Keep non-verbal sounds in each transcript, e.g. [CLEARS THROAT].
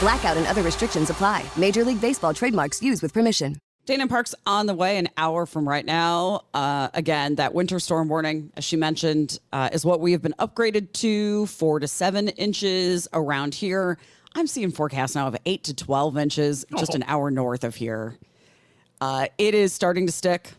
Blackout and other restrictions apply. Major League Baseball trademarks used with permission. Dana Park's on the way an hour from right now. Uh, again, that winter storm warning, as she mentioned, uh, is what we have been upgraded to four to seven inches around here. I'm seeing forecasts now of eight to 12 inches just an hour north of here. Uh, it is starting to stick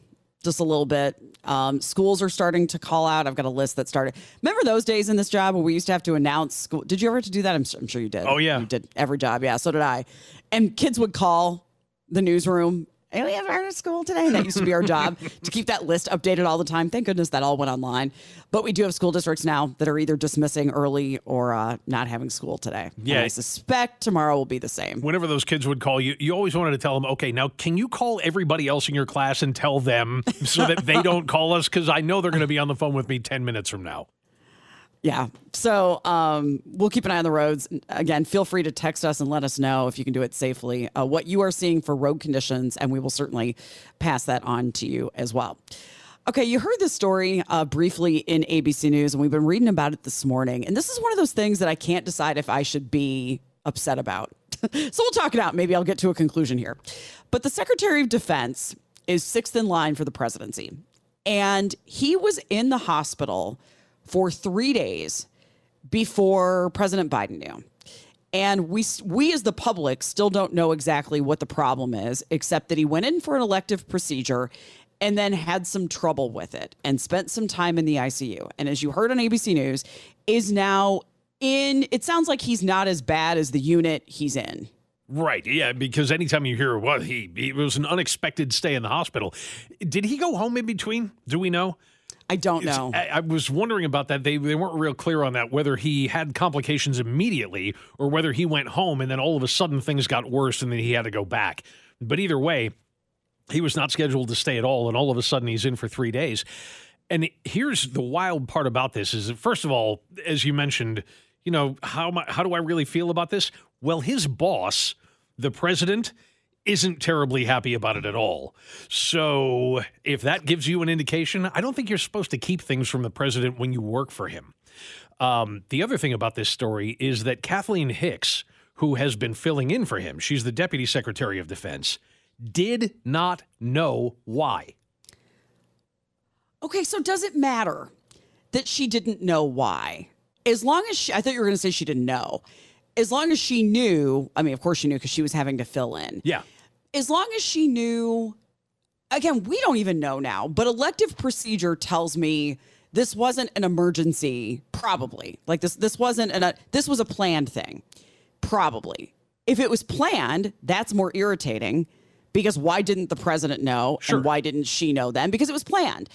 just a little bit. Um, schools are starting to call out. I've got a list that started. Remember those days in this job where we used to have to announce school? Did you ever have to do that? I'm, I'm sure you did. Oh, yeah. You did every job. Yeah, so did I. And kids would call the newsroom. Hey, we have our school today. And that used to be our job to keep that list updated all the time. Thank goodness that all went online. But we do have school districts now that are either dismissing early or uh, not having school today. And Yeah. I suspect tomorrow will be the same. Whenever those kids would call you, you always wanted to tell them, okay, now can you call everybody else in your class and tell them so that they [LAUGHS] don't call us? Because I know they're going to be on the phone with me 10 minutes from now. Yeah. So um, we'll keep an eye on the roads. Again, feel free to text us and let us know if you can do it safely, uh, what you are seeing for road conditions, and we will certainly pass that on to you as well. Okay, you heard this story uh, briefly in ABC News, and we've been reading about it this morning. And this is one of those things that I can't decide if I should be upset about. [LAUGHS] so we'll talk it out. Maybe I'll get to a conclusion here. But the Secretary of Defense is sixth in line for the presidency. And he was in the hospital for three days before President Biden knew. And we, we as the public still don't know exactly what the problem is, except that he went in for an elective procedure and then had some trouble with it and spent some time in the ICU. And as you heard on ABC News, is now in, it sounds like he's not as bad as the unit he's in. Right. Yeah. Because anytime you hear, well, he, he it was an unexpected stay in the hospital. Did he go home in between? Do we know? I don't know. I, I was wondering about that. They, they weren't real clear on that, whether he had complications immediately or whether he went home and then all of a sudden things got worse and then he had to go back. But either way, he was not scheduled to stay at all. And all of a sudden he's in for three days. And here's the wild part about this is that, first of all, as you mentioned, you know, how, how do I really feel about this? Well, his boss, the president, isn't terribly happy about it at all. So, if that gives you an indication, I don't think you're supposed to keep things from the president when you work for him. Um, the other thing about this story is that Kathleen Hicks, who has been filling in for him, she's the deputy secretary of defense, did not know why. Okay, so does it matter that she didn't know why? As long as she, I thought you were going to say she didn't know. As long as she knew, I mean, of course she knew because she was having to fill in. Yeah. As long as she knew, again, we don't even know now, but elective procedure tells me this wasn't an emergency, probably. Like this, this wasn't an, a, this was a planned thing, probably. If it was planned, that's more irritating because why didn't the president know? Sure. And why didn't she know then? Because it was planned.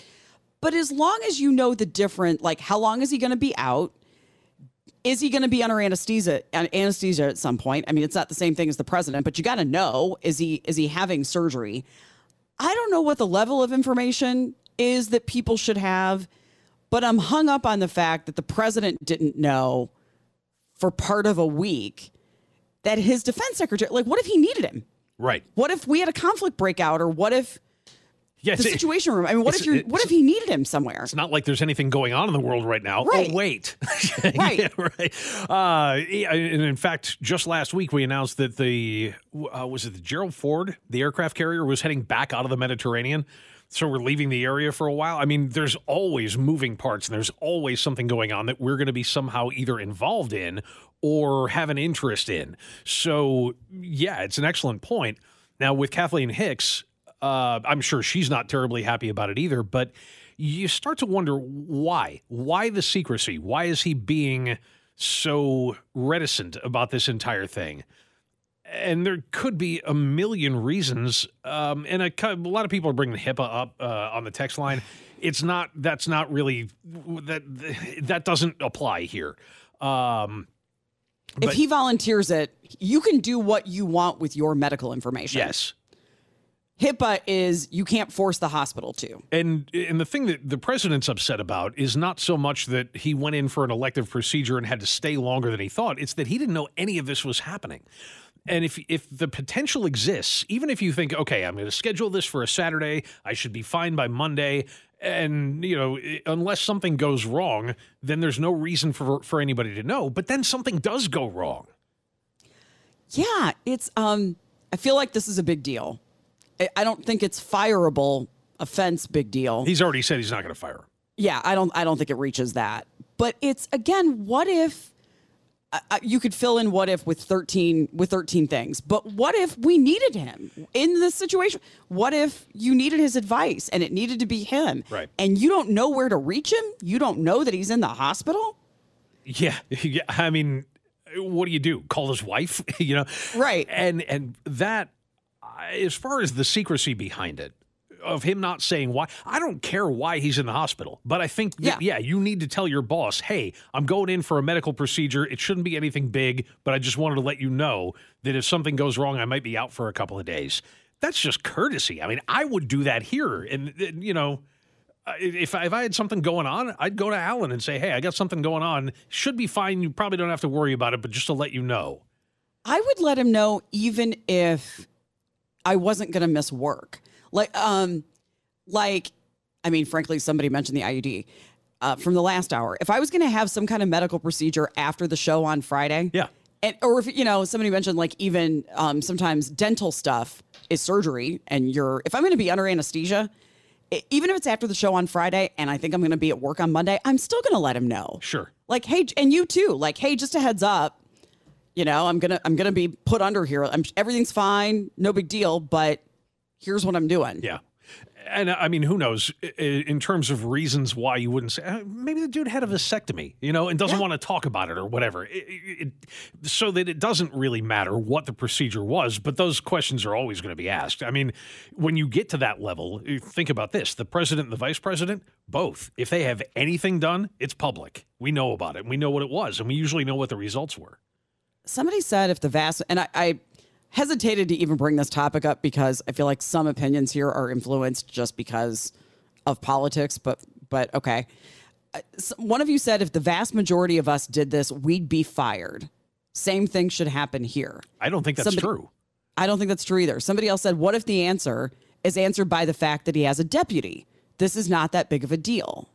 But as long as you know the different, like how long is he going to be out? Is he going to be under anesthesia? Anesthesia at some point. I mean, it's not the same thing as the president, but you got to know: is he is he having surgery? I don't know what the level of information is that people should have, but I'm hung up on the fact that the president didn't know for part of a week that his defense secretary. Like, what if he needed him? Right. What if we had a conflict breakeout, or what if Yeah, the situation room? I mean, what if you? What if he needed him somewhere? It's not like there's anything going on in the world right now. Right. Oh, wait. [LAUGHS] Right. Yeah, right. Uh, and in fact, just last week we announced that the uh, was it the Gerald Ford, the aircraft carrier, was heading back out of the Mediterranean. So we're leaving the area for a while. I mean, there's always moving parts, and there's always something going on that we're going to be somehow either involved in or have an interest in. So yeah, it's an excellent point. Now with Kathleen Hicks, Uh, I'm sure she's not terribly happy about it either, but you start to wonder why. Why the secrecy? Why is he being so reticent about this entire thing? And there could be a million reasons. Um, and a, a, lot of people are bringing HIPAA up uh, on the text line. It's not. That's not really that. That doesn't apply here. Um, if he volunteers it, you can do what you want with your medical information. Yes. HIPAA is you can't force the hospital to. And and the thing that the president's upset about is not so much that he went in for an elective procedure and had to stay longer than he thought. It's that he didn't know any of this was happening. And if if the potential exists, even if you think, okay, I'm going to schedule this for a Saturday, I should be fine by Monday, and you know, unless something goes wrong, then there's no reason for for anybody to know. But then something does go wrong. Yeah, it's um I feel like this is a big deal. I don't think it's fireable offense big deal. He's already said he's not going to fire. Yeah, I don't I don't think it reaches that. But it's again, what if uh, uh you could fill in what if with 13 with 13 things. But what if we needed him in this situation? What if you needed his advice and it needed to be him? Right. And you don't know where to reach him? You don't know that he's in the hospital? Yeah, [LAUGHS] yeah. I mean, what do you do? Call his wife, [LAUGHS] you know? Right. And and that as far as the secrecy behind it, of him not saying why, I don't care why he's in the hospital, but I think that, yeah. yeah, you need to tell your boss, hey, I'm going in for a medical procedure. It shouldn't be anything big, but I just wanted to let you know that if something goes wrong, I might be out for a couple of days. That's just courtesy. I mean, I would do that here. And, and you know, if I, if I had something going on, I'd go to Alan and say, hey, I got something going on. Should be fine. You probably don't have to worry about it, but just to let you know. I would let him know even if I wasn't going to miss work. Like, um, like, I mean, frankly, somebody mentioned the IUD uh, from the last hour. If I was going to have some kind of medical procedure after the show on Friday, yeah, and or if you know somebody mentioned like even um, sometimes dental stuff is surgery, and you're if I'm going to be under anesthesia. even if it's after the show on Friday and I think I'm going to be at work on Monday, I'm still going to let him know. Sure. Like, hey, and you too. Like, hey, just a heads up you know, I'm gonna I'm gonna be put under here. I'm everything's fine, no big deal, but here's what I'm doing. Yeah. And I mean, who knows in terms of reasons why you wouldn't say, uh, maybe the dude had a vasectomy, you know, and doesn't yeah. want to talk about it or whatever. It, it, so that it doesn't really matter what the procedure was, but those questions are always going to be asked. I mean, when you get to that level, think about this the president and the vice president, both, if they have anything done, it's public. We know about it we know what it was, and we usually know what the results were somebody said if the vast and I, I hesitated to even bring this topic up because I feel like some opinions here are influenced just because of politics, but but okay. Uh, one of you said if the vast majority of us did this, we'd be fired. Same thing should happen here. I don't think that's Somebody, true. I don't think that's true either. Somebody else said, what if the answer is answered by the fact that he has a deputy? This is not that big of a deal.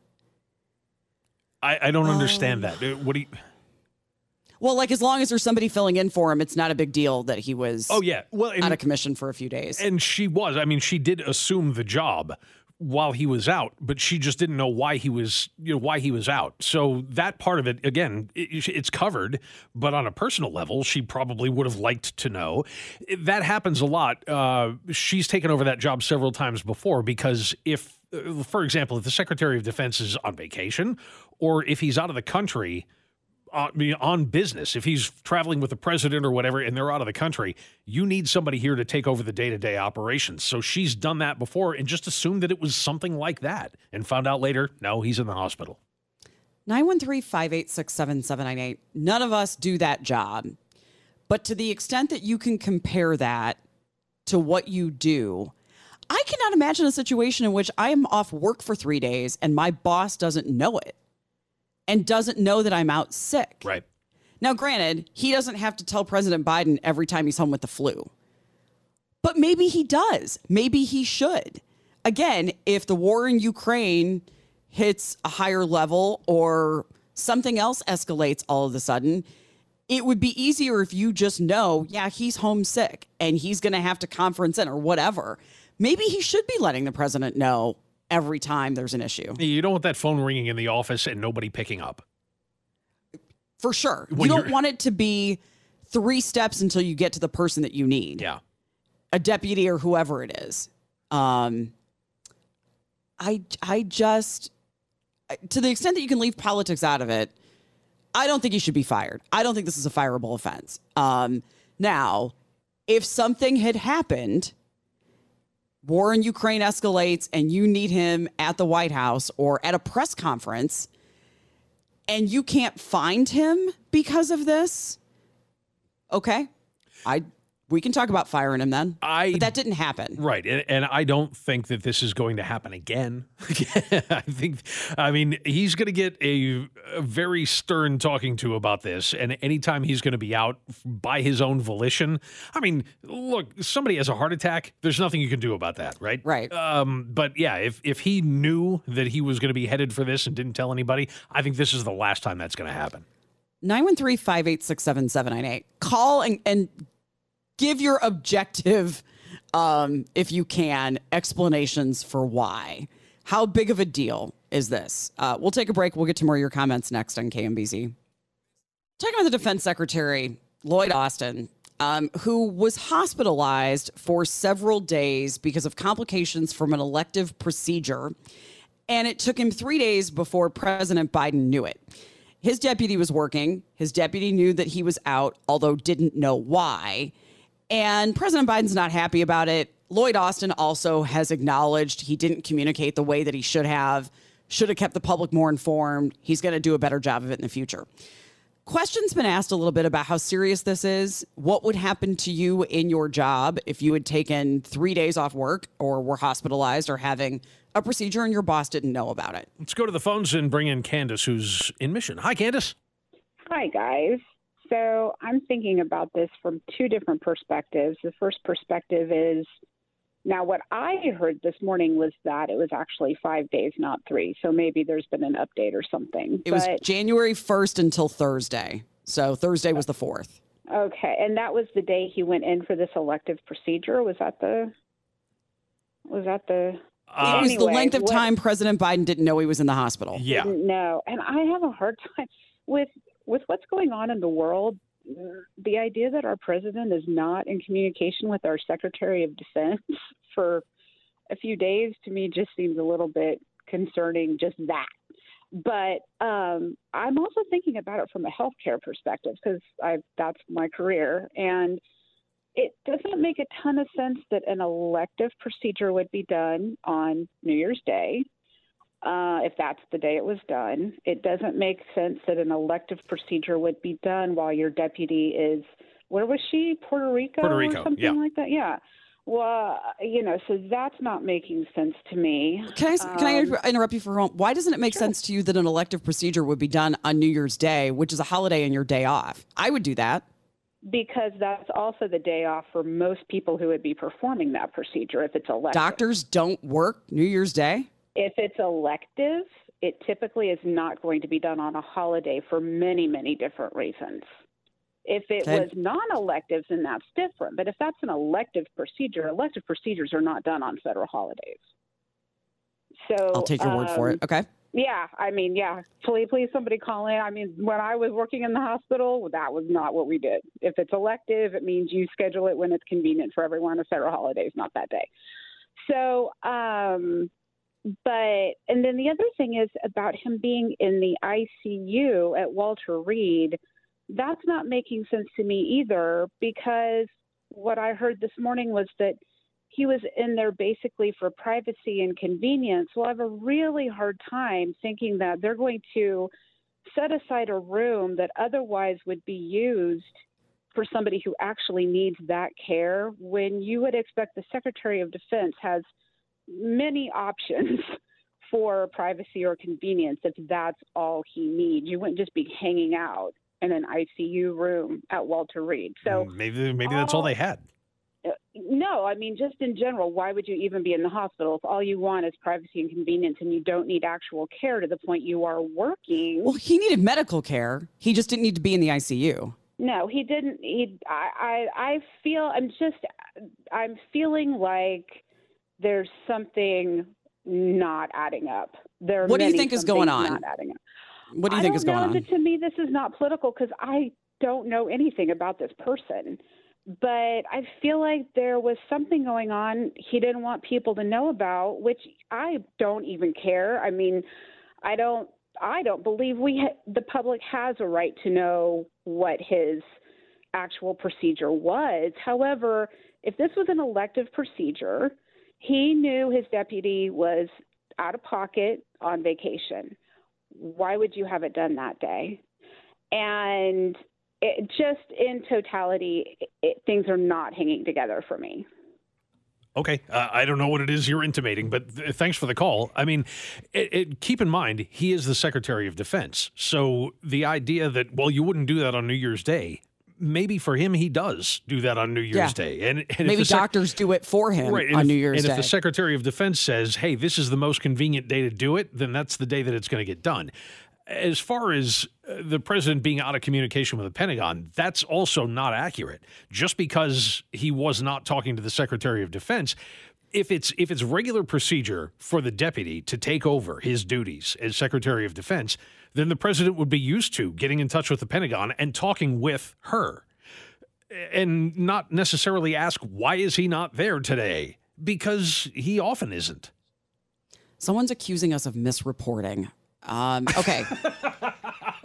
I, I don't understand that. Uh, what do you well, like as long as there's somebody filling in for him, it's not a big deal that he was. Oh yeah, well, and, out of commission for a few days. And she was. I mean, she did assume the job while he was out, but she just didn't know why he was, you know, why he was out. So that part of it, again, it, it's covered. But on a personal level, she probably would have liked to know. That happens a lot. Uh, she's taken over that job several times before because if, uh, for example, if the Secretary of Defense is on vacation or if he's out of the country on, on business, if he's traveling with the president or whatever and they're out of the country, you need somebody here to take over the day to day operations. So she's done that before and just assumed that it was something like that and found out later, no, he's in the hospital. 913 586 7798. None of us do that job. But to the extent that you can compare that to what you do, I cannot imagine a situation in which I am off work for three days and my boss doesn't know it and doesn't know that I'm out sick. Right. Now, granted, he doesn't have to tell President Biden every time he's home with the flu, but maybe he does. Maybe he should. Again, if the war in Ukraine hits a higher level or something else escalates all of a sudden, it would be easier if you just know, yeah, he's homesick and he's going to have to conference in or whatever. Maybe he should be letting the president know every time there's an issue. You don't want that phone ringing in the office and nobody picking up. For sure. When you don't want it to be three steps until you get to the person that you need. Yeah. A deputy or whoever it is. Um, I I just to the extent that you can leave politics out of it, I don't think he should be fired. I don't think this is a fireable offense. Um, now, if something had happened, war in Ukraine escalates, and you need him at the White House or at a press conference, and you can't find him because of this, okay, I we can talk about firing him then. I but that didn't happen. Right. And, and I don't think that this is going to happen again. [LAUGHS] I think, I mean, he's going to get a, a, very stern talking to about this. And anytime he's going to be out by his own volition, I mean, look, somebody has a heart attack. There's nothing you can do about that. Right. Right. Um, but yeah, if, if he knew that he was going to be headed for this and didn't tell anybody, I think this is the last time that's going to happen. 913 586 7798. Call and, and give your objective, um, if you can, explanations for why. How big of a deal is this? Uh, we'll take a break. We'll get to more of your comments next on KMBZ. Talking about the defense secretary, Lloyd Austin, um, who was hospitalized for several days because of complications from an elective procedure. And it took him three days before President Biden knew it. His deputy was working. His deputy knew that he was out, although didn't know why. And President Biden's not happy about it. Lloyd Austin also has acknowledged he didn't communicate the way that he should have, should have kept the public more informed. He's going to do a better job of it in the future. Questions been asked a little bit about how serious this is. What would happen to you in your job if you had taken three days off work or were hospitalized or having a procedure and your boss didn't know about it? Let's go to the phones and bring in Candace, who's in mission. Hi, Candace. Hi, guys. So I'm thinking about this from two different perspectives. The first perspective is now what I heard this morning was that it was actually five days, not three. So maybe there's been an update or something. It but, was January 1st until Thursday. So Thursday was the 4th. Okay. And that was the day he went in for this elective procedure. Was that the, was that the, uh, it was the length of time President Biden didn't know he was in the hospital. Yeah. No. And I have a hard [LAUGHS] time with with what's going on in the world, the idea that our president is not in communication with our Secretary of Defense [LAUGHS] for a few days to me just seems a little bit concerning, just that. But um, I'm also thinking about it from a healthcare perspective because that's my career. And it doesn't make a ton of sense that an elective procedure would be done on New Year's Day uh, if that's the day it was done. It doesn't make sense that an elective procedure would be done while your deputy is, where was she? Puerto Rico? Puerto Rico, or something yeah. like that? Yeah. Well, you know, so that's not making sense to me. Can I, can I interrupt you for a moment? Why doesn't it make sure. sense to you that an elective procedure would be done on New Year's Day, which is a holiday and your day off? I would do that. Because that's also the day off for most people who would be performing that procedure if it's elective. Doctors don't work New Year's Day? If it's elective, it typically is not going to be done on a holiday for many, many different reasons. If it okay. was non elective, then that's different. But if that's an elective procedure, elective procedures are not done on federal holidays. So I'll take your um, word for it. Um, okay. Yeah, I mean, yeah. Please, please, somebody call in. I mean, when I was working in the hospital, that was not what we did. If it's elective, it means you schedule it when it's convenient for everyone. A federal holiday is not that day. So, um, but and then the other thing is about him being in the ICU at Walter Reed. That's not making sense to me either because what I heard this morning was that he was in there basically for privacy and convenience. Well, I have a really hard time thinking that they're going to set aside a room that otherwise would be used for somebody who actually needs that care when you would expect the Secretary of Defense has many options [LAUGHS] for privacy or convenience if that's all he needs. You wouldn't just be hanging out in an ICU room at Walter Reed. So mm, maybe maybe that's all they had. Uh, no, I mean just in general, why would you even be in the hospital if all you want is privacy and convenience and you don't need actual care to the point you are working? Well, he needed medical care. He just didn't need to be in the ICU. No, he didn't. He, I, I, I feel. I'm just. I'm feeling like there's something not adding up. There what do you think is going on? Not adding up. What do you think is going on? To me, this is not political because I don't know anything about this person. but I feel like there was something going on he didn't want people to know about, which I don't even care. I mean, I don't I don't believe we ha- the public has a right to know what his actual procedure was. However, if this was an elective procedure, he knew his deputy was out of pocket on vacation. Why would you have it done that day? And it, just in totality, it, things are not hanging together for me. Okay, uh, I don't know what it is you're intimating, but th- thanks for the call. I mean, it, it, keep in mind he is the Secretary of Defense, so the idea that well, you wouldn't do that on New Year's Day. Maybe for him, he does do that on New Year's Yeah. Day, and, and Maybe sec- doctors do it for him right, on if- New Year's and Day. And if the Secretary of Defense says, "Hey, this is the most convenient day to do it," then that's the day that it's going to get done. As far as uh, the president being out of communication with the Pentagon, that's also not accurate. Just because he was not talking to the Secretary of Defense, if it's if it's regular procedure for the deputy to take over his duties as Secretary of Defense, then the president would be used to getting in touch with the Pentagon and talking with her and not necessarily ask why is he not there today because he often isn't. Someone's accusing us of misreporting. Um, okay, [LAUGHS]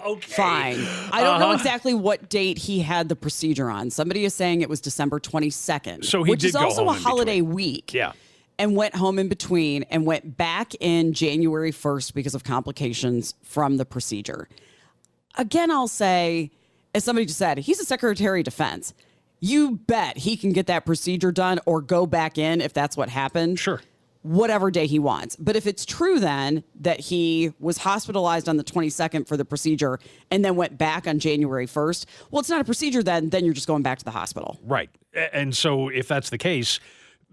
Okay. fine. I don't know Uh-huh. exactly what date he had the procedure on. Somebody is saying it was December 22nd, So he which did is go also home a holiday between. week. Yeah. And went home in between and went back in January 1st because of complications from the procedure. Again, I'll say, as somebody just said, he's a Secretary of Defense. You bet he can get that procedure done or go back in if that's what happened. Sure. Whatever day he wants. But if it's true then that he was hospitalized on the 22nd for the procedure and then went back on January 1st, well, it's not a procedure then. Then you're just going back to the hospital. Right. And so if that's the case,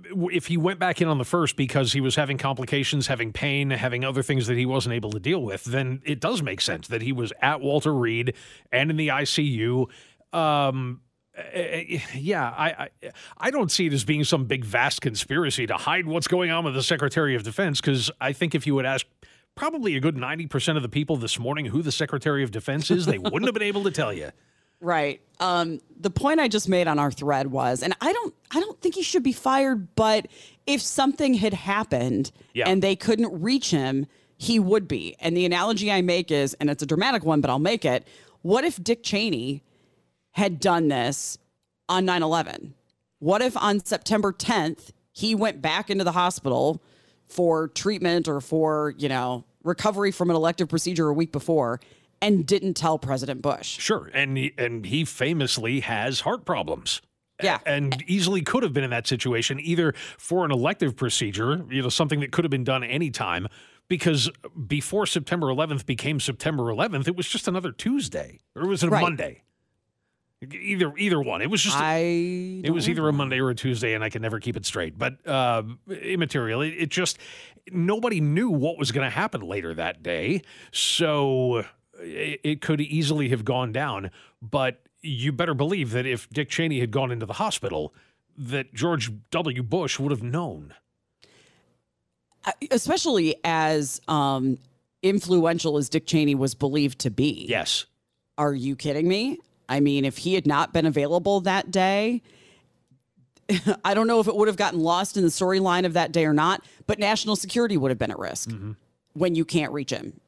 if he went back in on the first because he was having complications, having pain, having other things that he wasn't able to deal with, then it does make sense that he was at Walter Reed and in the ICU. Um, eh, yeah, I, I I don't see it as being some big vast conspiracy to hide what's going on with the Secretary of Defense because I think if you would ask probably a good ninety percent of the people this morning who the Secretary of Defense is, they wouldn't have been able to tell you. Right. Um, the point I just made on our thread was, and I don't, I don't think he should be fired. But if something had happened Yeah. and they couldn't reach him, he would be. And the analogy I make is, and it's a dramatic one, but I'll make it. What if Dick Cheney had done this on 9 11? What if on September 10th, he went back into the hospital for treatment or for, you know, recovery from an elective procedure a week before and didn't tell President Bush? Sure, and he, and he famously has heart problems. Yeah. and easily could have been in that situation either for an elective procedure, you know, something that could have been done anytime. Because before September 11th became September 11th, it was just another Tuesday, or was it a Right. Monday? Either either one. It was just I it was either a Monday or a Tuesday, and I can never keep it straight. But uh, immaterial. It, it just nobody knew what was going to happen later that day, so it, it could easily have gone down. But you better believe that if Dick Cheney had gone into the hospital, that George W. Bush would have known. especially as um, influential as Dick Cheney was believed to be. Yes. Are you kidding me? I mean, if he had not been available that day, [LAUGHS] I don't know if it would have gotten lost in the storyline of that day or not, but national security would have been at risk when you can't reach him.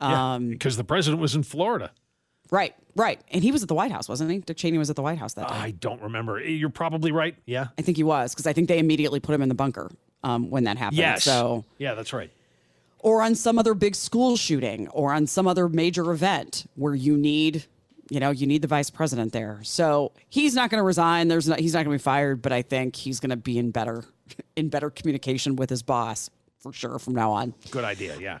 Yeah, Um, because the president was in Florida. right, right. And he was at the White House, wasn't he? Dick Cheney was at the White House that day. I don't remember. You're probably right. Yeah. I think he was because I think they immediately put him in the bunker um, when that happened. Yes. So yeah, that's right. or on some other big school shooting or on some other major event where you need you know you need the vice president there so he's not going to resign there's not he's not going to be fired but i think he's going to be in better [LAUGHS] in better communication with his boss for sure from now on Good idea. Yeah.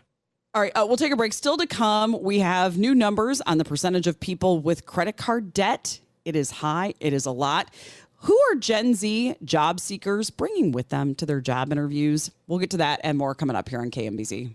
All right uh, we'll take a break. Still to come we have new numbers on the percentage of people with credit card debt. It is high it is a lot. Who are gen z job seekers bringing with them to their job interviews? We'll get to that and more coming up here on kmbz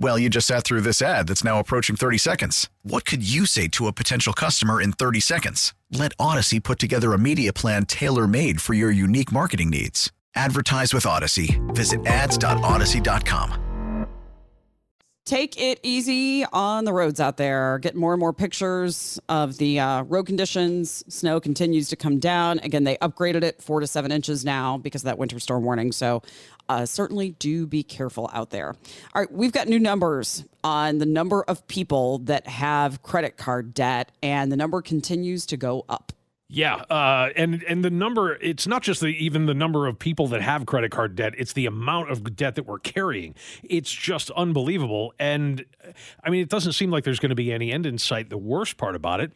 Well, you just sat through this ad that's now approaching 30 seconds. What could you say to a potential customer in 30 seconds? Let Audacy put together a media plan tailor made for your unique marketing needs. Advertise with Audacy. Visit ads.audacy.com. Take it easy on the roads out there. Get more and more pictures of the uh, road conditions. Snow continues to come down. Again, they upgraded it four to seven inches now because of that winter storm warning. So uh, certainly do be careful out there. All right, we've got new numbers on the number of people that have credit card debt, and the number continues to go up. Yeah, uh, and and the number it's not just the even the number of people that have credit card debt, it's the amount of debt that we're carrying. It's just unbelievable. And I mean, it doesn't seem like there's going to be any end in sight. The worst part about it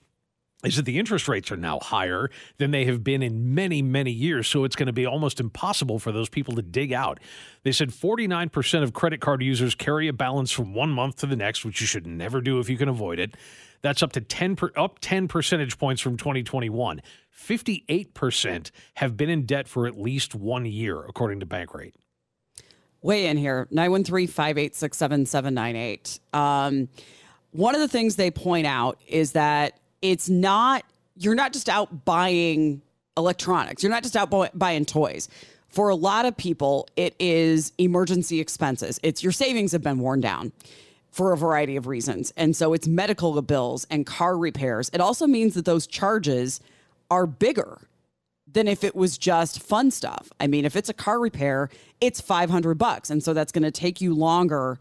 is that the interest rates are now higher than they have been in many, many years. So it's going to be almost impossible for those people to dig out. They said 49% of credit card users carry a balance from one month to the next, which you should never do if you can avoid it. That's up to 10 per, up 10 percentage points from 2021. 58% have been in debt for at least 1 year according to Bankrate. Weigh in here 913-586-7798. Um, one of the things they point out is that it's not you're not just out buying electronics. You're not just out buying toys. For a lot of people, it is emergency expenses. It's your savings have been worn down for a variety of reasons. And so it's medical bills and car repairs. It also means that those charges are bigger than if it was just fun stuff. I mean, if it's a car repair, it's 500 bucks. And so that's going to take you longer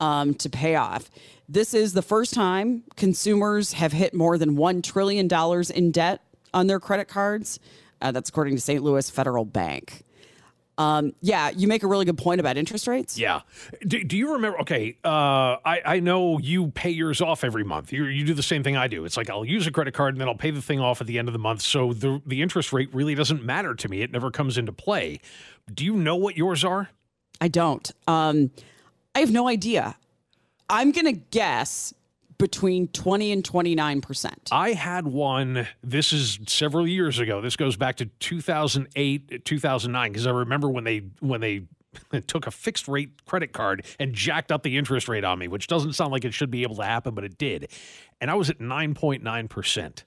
um, to pay off. This is the first time consumers have hit more than $1 trillion in debt on their credit cards. Uh, that's according to St. Louis Federal Bank. Um, yeah, you make a really good point about interest rates. Yeah. Do, do you remember? Okay, uh, I, I know you pay yours off every month. You, you do the same thing I do. It's like I'll use a credit card and then I'll pay the thing off at the end of the month. So the, the interest rate really doesn't matter to me. It never comes into play. Do you know what yours are? I don't. Um, I have no idea. I'm going to guess between 20 and 29%. I had one, this is several years ago. This goes back to 2008, 2009 because I remember when they when they [LAUGHS] took a fixed rate credit card and jacked up the interest rate on me, which doesn't sound like it should be able to happen, but it did. And I was at 9.9%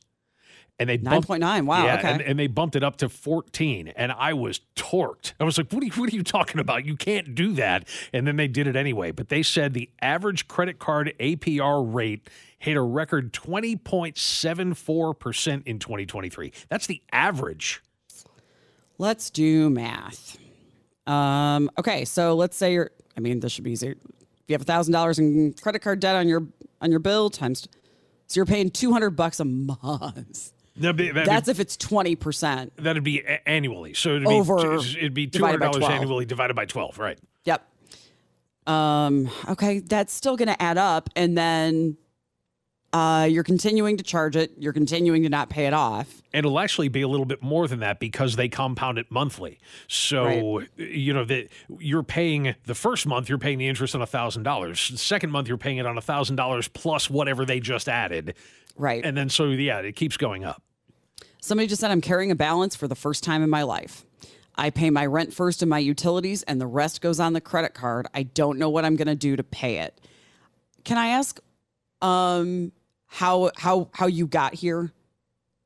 and they nine point nine. Wow. Yeah, okay. and, and, they bumped it up to fourteen, and I was torqued. I was like, "What are you? What are you talking about? You can't do that." And then they did it anyway. But they said the average credit card APR rate hit a record twenty point seven four percent in twenty twenty three. That's the average. Let's do math. Um, okay, so let's say you're. I mean, this should be easy. If you have a thousand dollars in credit card debt on your on your bill times, so you're paying two hundred bucks a month. That'd be, that'd That's be, if it's twenty percent. That'd be annually. So it'd Over be it'd be two hundred dollars annually divided by twelve, right? Yep. Um. Okay, that's still going to add up, and then uh, you're continuing to charge it. You're continuing to not pay it off. It'll actually be a little bit more than that because they compound it monthly. So right. you know that you're paying the first month, you're paying the interest on a thousand dollars. The second month, you're paying it on a thousand dollars plus whatever they just added. Right. And then so yeah, it keeps going up. Somebody just said I'm carrying a balance for the first time in my life. I pay my rent first and my utilities, and the rest goes on the credit card. I don't know what I'm going to do to pay it. Can I ask um, how how how you got here?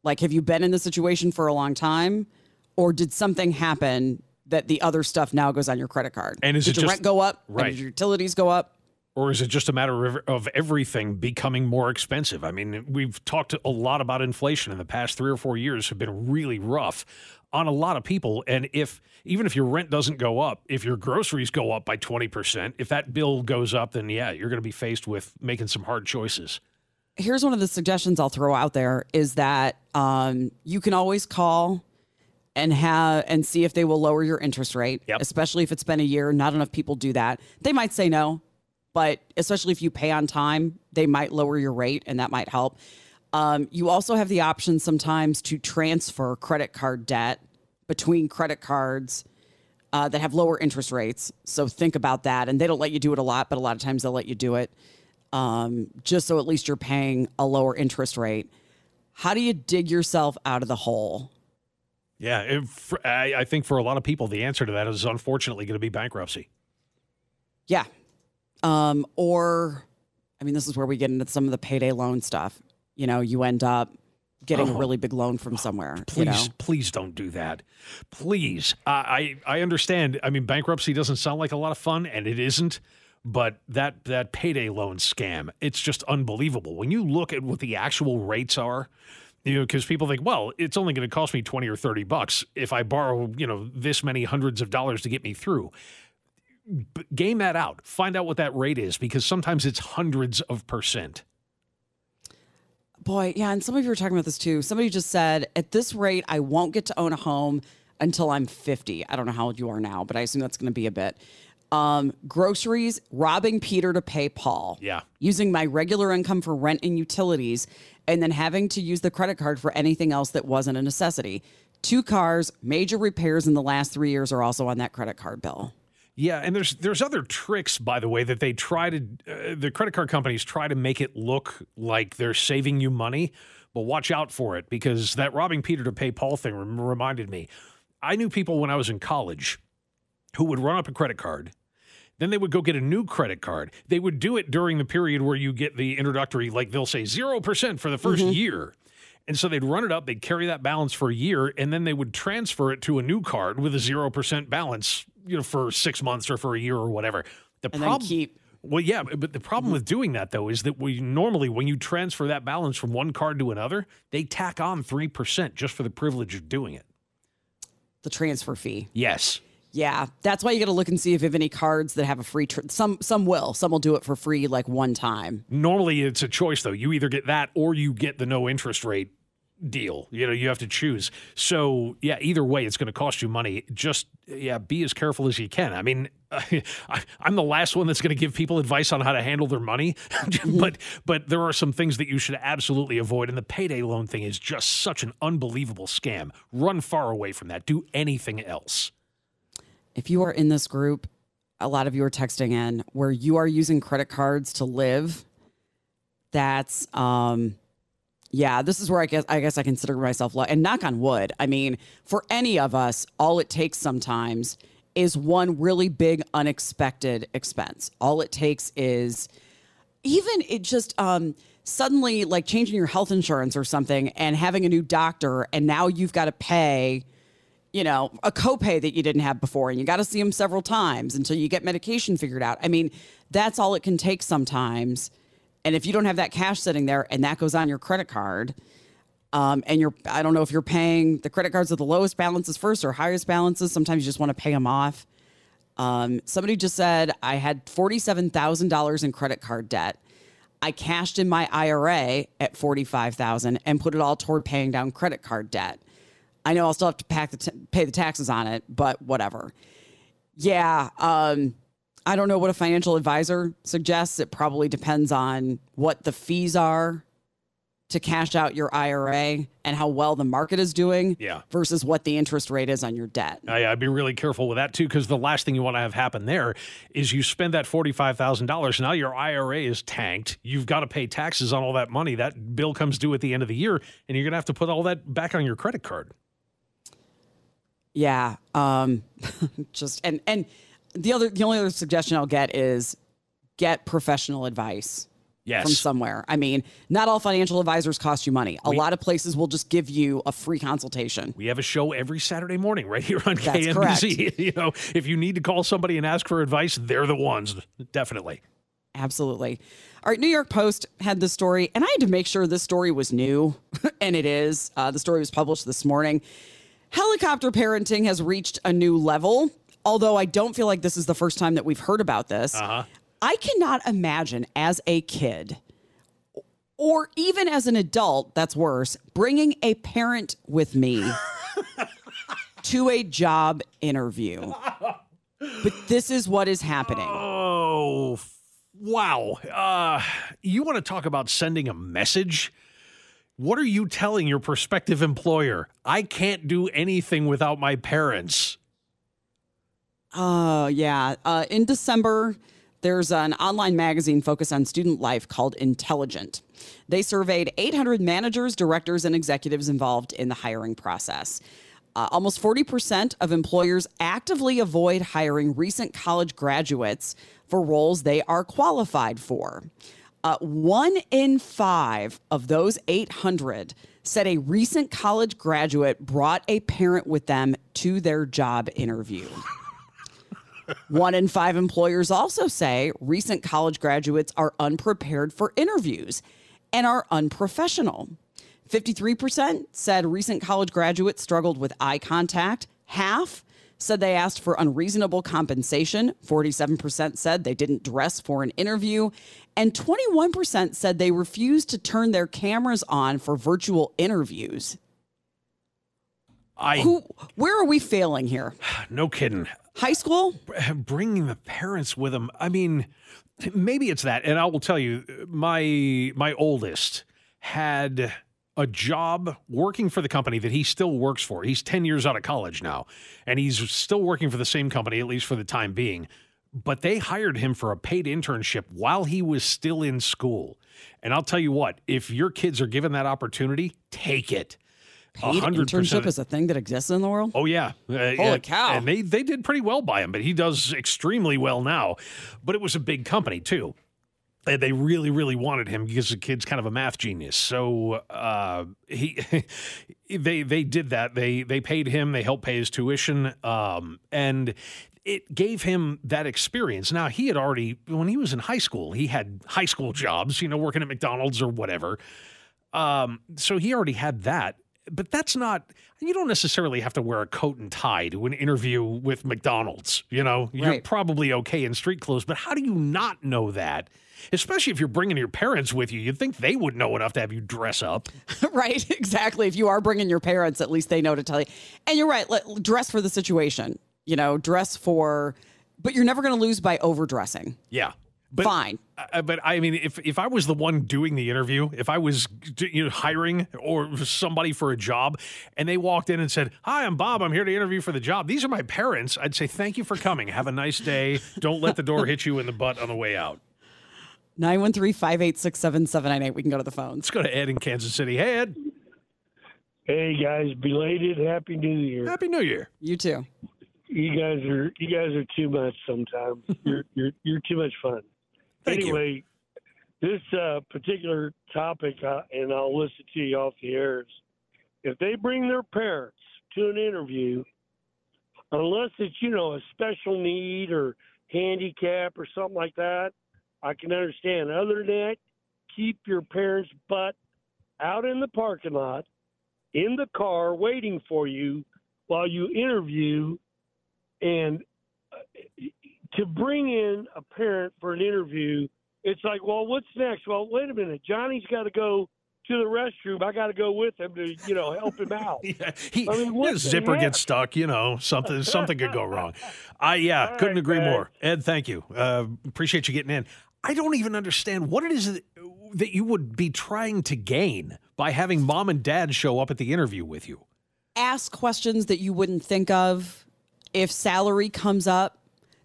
Like, have you been in this situation for a long time, or did something happen that the other stuff now goes on your credit card? And is did it your just, rent go up? Right. did your utilities go up? Or is it just a matter of, of everything becoming more expensive? I mean, we've talked a lot about inflation in the past three or four years have been really rough on a lot of people. And if even if your rent doesn't go up, if your groceries go up by 20%, if that bill goes up, then yeah, you're going to be faced with making some hard choices. Here's one of the suggestions I'll throw out there is that um, you can always call and have and see if they will lower your interest rate, Yep. especially if it's been a year. Not enough people do that. They might say no, but especially if you pay on time, they might lower your rate and that might help. Um, you also have the option sometimes to transfer credit card debt between credit cards uh, that have lower interest rates. So think about that. And they don't let you do it a lot, but a lot of times they'll let you do it um, just so at least you're paying a lower interest rate. How do you dig yourself out of the hole? Yeah, if, I, I think for a lot of people, the answer to that is unfortunately going to be bankruptcy. Yeah. Um, or, I mean, this is where we get into some of the payday loan stuff. You know, you end up getting a Oh. really big loan from somewhere. Please, You know? please don't do that. Please. I, I I understand. I mean, bankruptcy doesn't sound like a lot of fun, and it isn't. But that that payday loan scam, it's just unbelievable. When you look at what the actual rates are, you know, because people think, well, it's only going to cost me twenty or thirty bucks if I borrow, you know, this many hundreds of dollars to get me through. Game that out. Find out what that rate is, because sometimes it's hundreds of percent. Boy, yeah, and some of you were talking about this too. Somebody just said, at this rate, I won't get to own a home until I'm 50. I don't know how old you are now, but I assume that's going to be a bit. Um, groceries, robbing Peter to pay Paul. Yeah. Using my regular income for rent and utilities, and then having to use the credit card for anything else that wasn't a necessity. Two cars, major repairs in the last three years are also on that credit card bill. Yeah, and there's there's other tricks, by the way, that they try to uh, the credit card companies try to make it look like they're saving you money, but watch out for it because that robbing Peter to pay Paul thing rem- reminded me. I knew people when I was in college who would run up a credit card. Then they would go get a new credit card. They would do it during the period where you get the introductory, like they'll say 0% for the 1st year. And so they'd run it up, they'd carry that balance for a year, and then they would transfer it to a new card with a 0% balance, you know, for six months or for a year or whatever. The And then problem, keep- well, yeah, but the problem mm-hmm. with doing that though is that we normally, when you transfer that balance from one card to another, they tack on 3% just for the privilege of doing it. The transfer fee. Yes. Yeah, that's why you got to look and see if you have any cards that have a free. Tr- some some will, some will do it for free, like one time. Normally, it's a choice though. You either get that or you get the no interest rate deal. You know, you have to choose. So, yeah, either way, it's going to cost you money. Just, yeah, be as careful as you can. I mean, [LAUGHS] I, I'm the last one that's going to give people advice on how to handle their money, [LAUGHS] but but there are some things that you should absolutely avoid. And the payday loan thing is just such an unbelievable scam. Run far away from that. Do anything else. If you are in this group, a lot of you are texting in where you are using credit cards to live. That's um, yeah. This is where I guess I guess I consider myself lucky. And knock on wood. I mean, for any of us, all it takes sometimes is one really big unexpected expense. All it takes is even it just um suddenly like changing your health insurance or something and having a new doctor and now you've got to pay you know a copay that you didn't have before and you got to see them several times until you get medication figured out i mean that's all it can take sometimes and if you don't have that cash sitting there and that goes on your credit card um, and you're i don't know if you're paying the credit cards with the lowest balances first or highest balances sometimes you just want to pay them off um, somebody just said I had $47,000 in credit card debt. I cashed in my IRA at 45,000 and put it all toward paying down credit card debt. I know I'll still have to the t- pay the taxes on it, but whatever. Yeah, um, I don't know what a financial advisor suggests. It probably depends on what the fees are to cash out your IRA and how well the market is doing Yeah. versus what the interest rate is on your debt. I, I'd be really careful with that too, because the last thing you want to have happen there is you spend that forty-five thousand dollars. Now your IRA is tanked. You've got to pay taxes on all that money. That bill comes due at the end of the year, and you're gonna have to put all that back on your credit card. Yeah. Um [LAUGHS] just and and the other the only other suggestion I'll get is get professional advice Yes. from somewhere. I mean, not all financial advisors cost you money. A lot of places will just give you a free consultation. We have a show every Saturday morning right here on That's KMBZ. [LAUGHS] You know, if you need to call somebody and ask for advice, they're the ones. Definitely. Absolutely. All right, New York Post had this story, and I had to make sure this story was new, [LAUGHS] and it is. Uh, the story was published this morning. Helicopter parenting has reached a new level, although I don't feel like this is the first time that we've heard about this. Uh-huh. I cannot imagine as a kid or even as an adult, that's worse, bringing a parent with me [LAUGHS] to a job interview. But this is what is happening. Oh, wow. Uh, you want to talk about sending a message? What are you telling your prospective employer? I can't do anything without my parents. Oh, yeah. Uh, in December, there's an online magazine focused on student life called Intelligent. They surveyed 800 managers, directors, and executives involved in the hiring process. Uh, almost 40% of employers actively avoid hiring recent college graduates for roles they are qualified for. Uh, one in five of those 800 said a recent college graduate brought a parent with them to their job interview. [LAUGHS] One in five employers also say recent college graduates are unprepared for interviews and are unprofessional. 53% said recent college graduates struggled with eye contact. Half said they asked for unreasonable compensation. 47% said they didn't dress for an interview. And 21% said they refused to turn their cameras on for virtual interviews. I Who, where are we failing here? [SIGHS] no kidding. High school? bringing the parents with them. I mean, maybe it's that. And I will tell you, my my oldest had a job working for the company that he still works for. He's 10 years out of college now, and he's still working for the same company, at least for the time being. But they hired him for a paid internship while he was still in school. And I'll tell you what, if your kids are given that opportunity, take it. Paid 100%. internship is a thing that exists in the world? Oh yeah, Uh, Holy uh, cow. And they they did pretty well by him, but he does extremely well now. But it was a big company too. They really, really wanted him because the kid's kind of a math genius. So uh, he, [LAUGHS] they, they did that. They, they paid him. They helped pay his tuition, um, and it gave him that experience. Now he had already, when he was in high school, he had high school jobs, you know, working at McDonald's or whatever. Um, so he already had that. But that's not, you don't necessarily have to wear a coat and tie to an interview with McDonald's. You know, you're probably okay in street clothes, but how do you not know that? Especially if you're bringing your parents with you, you'd think they would know enough to have you dress up. [LAUGHS] right, exactly. If you are bringing your parents, at least they know to tell you. And you're right, let, dress for the situation, you know, dress for, but you're never going to lose by overdressing. Yeah. But, Fine. uh, but I mean, if if I was the one doing the interview, if I was you know hiring or somebody for a job, and they walked in and said, "Hi, I'm Bob. I'm here to interview for the job. These are my parents." I'd say, "Thank you for coming. Have a nice day. Don't let the door hit you in the butt on the way out." 913 586 7798. We can go to the phones. Let's go to Ed in Kansas City. Hey, Ed. Hey guys, belated Happy New Year. Happy New Year. You too. You guys are you guys are too much sometimes. [LAUGHS] you're you're you're too much fun. Thank you. anyway, this uh, particular topic, uh, and I'll listen to you off the air. If they bring their parents to an interview, unless it's you know a special need or handicap or something like that, I can understand. Other than that, keep your parents' butt out in the parking lot, in the car, waiting for you while you interview. And uh, to bring in a parent for an interview, it's like, well, what's next? Well, wait a minute. Johnny's got to go to the restroom. I got to go with him to, you know, help him out. [LAUGHS] Yeah, he, I mean, what his zipper heck? gets stuck. You know, something something could go wrong. [LAUGHS] I yeah, All couldn't right, agree guys. more. Ed, thank you. Uh, appreciate you getting in. I don't even understand what it is that, that you would be trying to gain by having mom and dad show up at the interview with you. Ask questions that you wouldn't think of if salary comes up.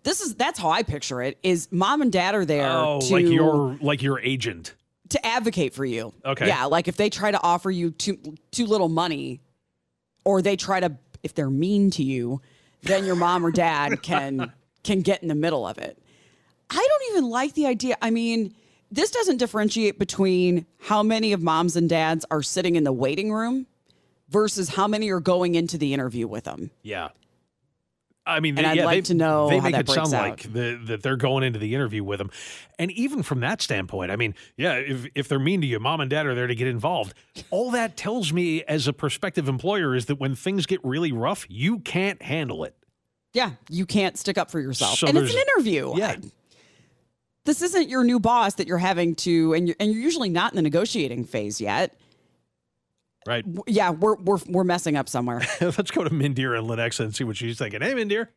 This is that's how I picture it is mom and dad are there Oh, to like your like your agent. to advocate for you. Okay. Yeah, like if they try to offer you too too little money or they try to if they're mean to you, then your mom or dad [LAUGHS] can can get in the middle of it. I don't even like the idea. I mean, this doesn't differentiate between how many of moms and dads are sitting in the waiting room versus how many are going into the interview with them. Yeah. I mean, And I'd yeah, like they, to know they make that it sound out. like the, that they're going into the interview with them, and even from that standpoint, I mean, yeah, if if they're mean to you, mom and dad are there to get involved. All that tells me, as a prospective employer, is that when things get really rough, you can't handle it. Yeah, you can't stick up for yourself, So and it's an interview. Yeah. I- this isn't your new boss that you're having to, and you're, and you're usually not in the negotiating phase yet. Right. W- Yeah, we're we're we're messing up somewhere. [LAUGHS] Let's go to Mindir and Lenexa and see what she's thinking. Hey, Mindir.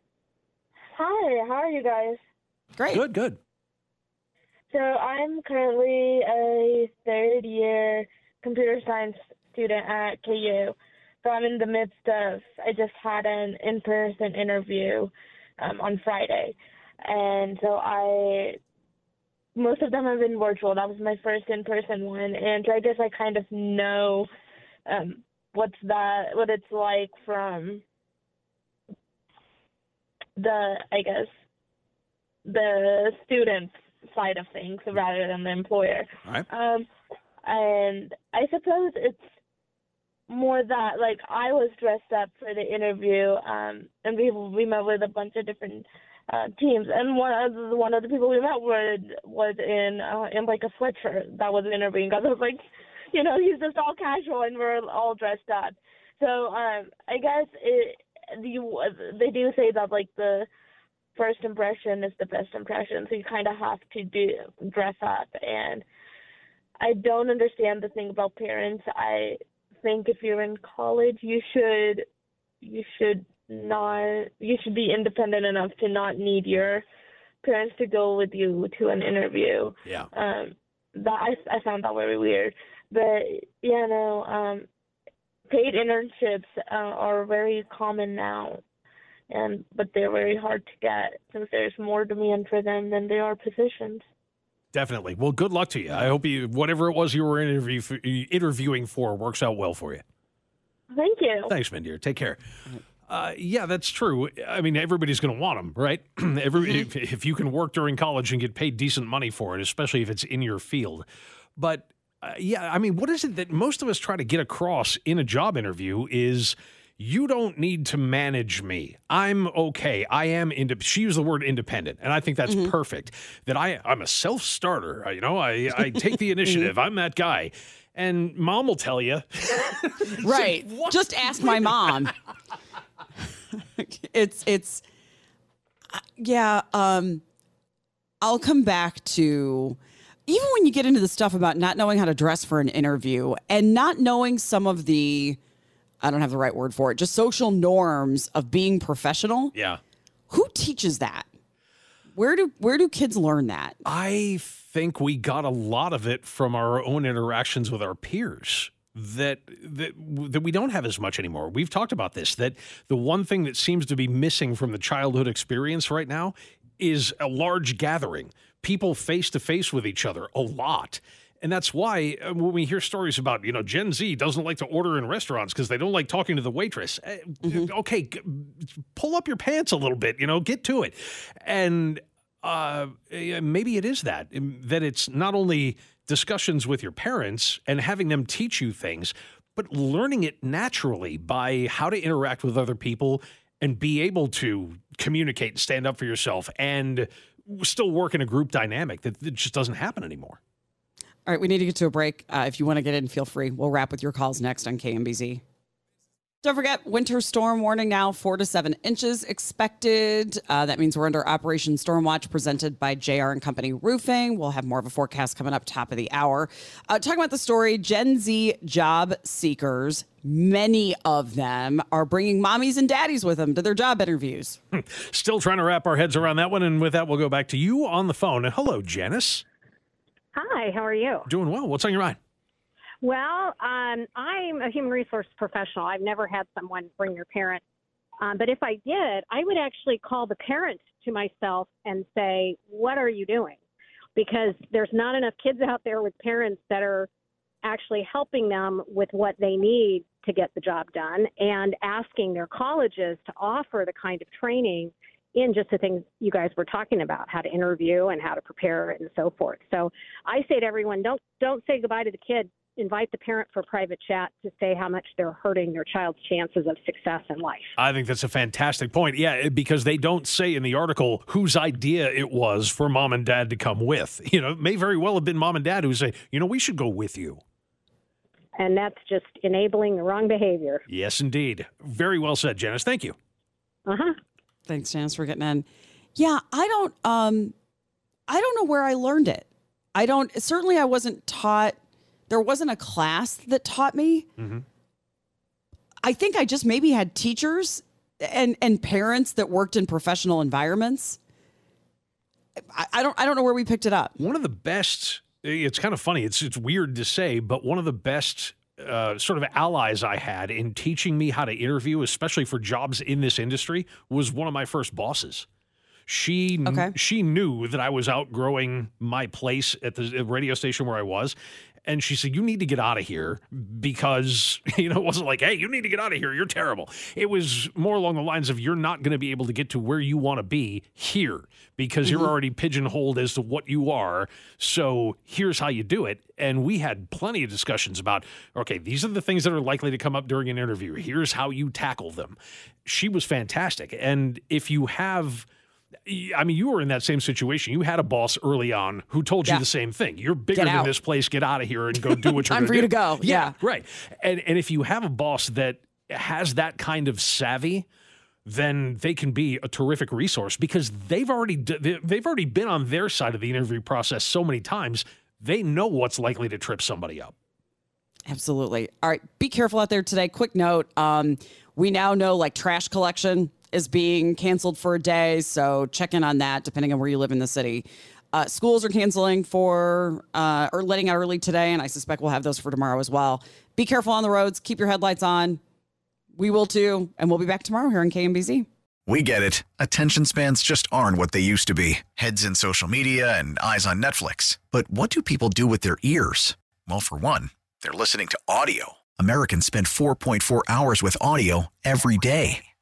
Hi, how are you guys? Great. Good, good. So I'm currently a third year computer science student at KU. So I'm in the midst of, I just had an in person interview um, on Friday. And so I, most of them have been virtual. That was my first in person one. And so I guess I kind of know um, what's that, what it's like from the, I guess, the student side of things rather than the employer. Right. Um, and I suppose it's more that like I was dressed up for the interview, um, and we we met with a bunch of different uh, teams, and one of the, one of the people we met with was in uh, in like a sweatshirt that was interviewing us. I was like, [LAUGHS] you know, he's just all casual, and we're all dressed up. So um, I guess it you they do say that like the first impression is the best impression, so you kind of have to do dress up and. I don't understand the thing about parents. I think if you're in college, you should you should not you should be independent enough to not need your parents to go with you to an interview. Yeah. Um that I I found that very weird. But yeah, no, um paid internships uh, are very common now. And but they're very hard to get since there's more demand for them than there are positions. Definitely. Well, good luck to you. I hope you whatever it was you were interview interviewing for works out well for you. Thank you. Thanks, Mindir. Take care. Uh, yeah, that's true. I mean, everybody's going to want them, right? [CLEARS THROAT] Every if, if you can work during college and get paid decent money for it, especially if it's in your field. But uh, yeah, I mean, what is it that most of us try to get across in a job interview is you don't need to manage me. I'm okay. I am ind- she used the word independent, and I think that's perfect. That I I'm a self starter. You know, I I take the [LAUGHS] initiative. I'm that guy. And mom will tell you, [LAUGHS] right. Just ask my mom. [LAUGHS] it's it's uh, yeah, um I'll come back to even when you get into the stuff about not knowing how to dress for an interview and not knowing some of the I don't have the right word for it, just social norms of being professional. yeah. Who teaches that? Where do where do kids learn that? I think we got a lot of it from our own interactions with our peers that that that we don't have as much anymore. We've talked about this that the one thing that seems to be missing from the childhood experience right now is a large gathering, people face to face with each other a lot. And that's why uh, when we hear stories about, you know, Gen Z doesn't like to order in restaurants because they don't like talking to the waitress. Uh, Okay, g- pull up your pants a little bit, you know, get to it. And uh, maybe it is that, um, that it's not only discussions with your parents and having them teach you things, but learning it naturally by how to interact with other people and be able to communicate stand up for yourself and still work in a group dynamic that, that just doesn't happen anymore. All right, we need to get to a break. Uh, if you want to get in, feel free. We'll wrap with your calls next on KMBZ. Don't forget, winter storm warning now, four to seven inches expected. Uh, that means we're under Operation Storm Watch presented by JR and Company Roofing. We'll have more of a forecast coming up top of the hour. Uh, talking about the story, Gen Z job seekers, many of them are bringing mommies and daddies with them to their job interviews. Still trying to wrap our heads around that one. And with that, we'll go back to you on the phone. Hello, Janice. Hi, how are you? Doing well. What's on your mind? Well, um, I'm a human resource professional. I've never had someone bring your parent. Um, but if I did, I would actually call the parent to myself and say, What are you doing? Because there's not enough kids out there with parents that are actually helping them with what they need to get the job done and asking their colleges to offer the kind of training in just the things you guys were talking about, how to interview and how to prepare and so forth. So I say to everyone, don't don't say goodbye to the kid invite the parent for private chat to say how much they're hurting their child's chances of success in life. I think that's a fantastic point. Yeah, because they don't say in the article whose idea it was for mom and dad to come with. [LAUGHS] You know, it may very well have been mom and dad who say, you know, we should go with you. And that's just enabling the wrong behavior. Yes, indeed. Very well said, Janice. Thank you. Uh huh. Thanks, Janice, for getting in. Yeah, I don't. Um, I don't know where I learned it. I don't. Certainly, I wasn't taught. There wasn't a class that taught me. Mm-hmm. I think I just maybe had teachers and and parents that worked in professional environments. I, I don't. I don't know where we picked it up. One of the best. It's kind of funny. It's it's weird to say, but one of the best uh, sort of allies I had in teaching me how to interview, especially for jobs in this industry, was one of my first bosses. She Okay. she knew that I was outgrowing my place at the radio station where I was. And she said, You need to get out of here because, [LAUGHS] you know, it wasn't like, Hey, you need to get out of here. You're terrible. It was more along the lines of, You're not going to be able to get to where you want to be here because you're mm-hmm. already pigeonholed as to what you are. So here's how you do it. And we had plenty of discussions about, okay, these are the things that are likely to come up during an interview. Here's how you tackle them. She was fantastic. And if you have, I mean, you were in that same situation. You had a boss early on who told you the same thing. You're bigger than this place. Get out of here and go do what [LAUGHS] you're Time for you do. to go. Yeah. right. And and if you have a boss that has that kind of savvy, then they can be a terrific resource because they've already they- they've already been on their side of the interview process so many times. They know what's likely to trip somebody up. Absolutely. All right. Be careful out there today. Quick note. Um, we now know like trash collection is being canceled for a day. So check in on that depending on where you live in the city. Uh, schools are canceling for uh, or letting out early today, and I suspect we'll have those for tomorrow as well. Be careful on the roads. Keep your headlights on. We will too. And we'll be back tomorrow here on KMBZ. We get it. Attention spans just aren't what they used to be heads in social media and eyes on Netflix. But what do people do with their ears? Well, for one, they're listening to audio. Americans spend 4.4 hours with audio every day.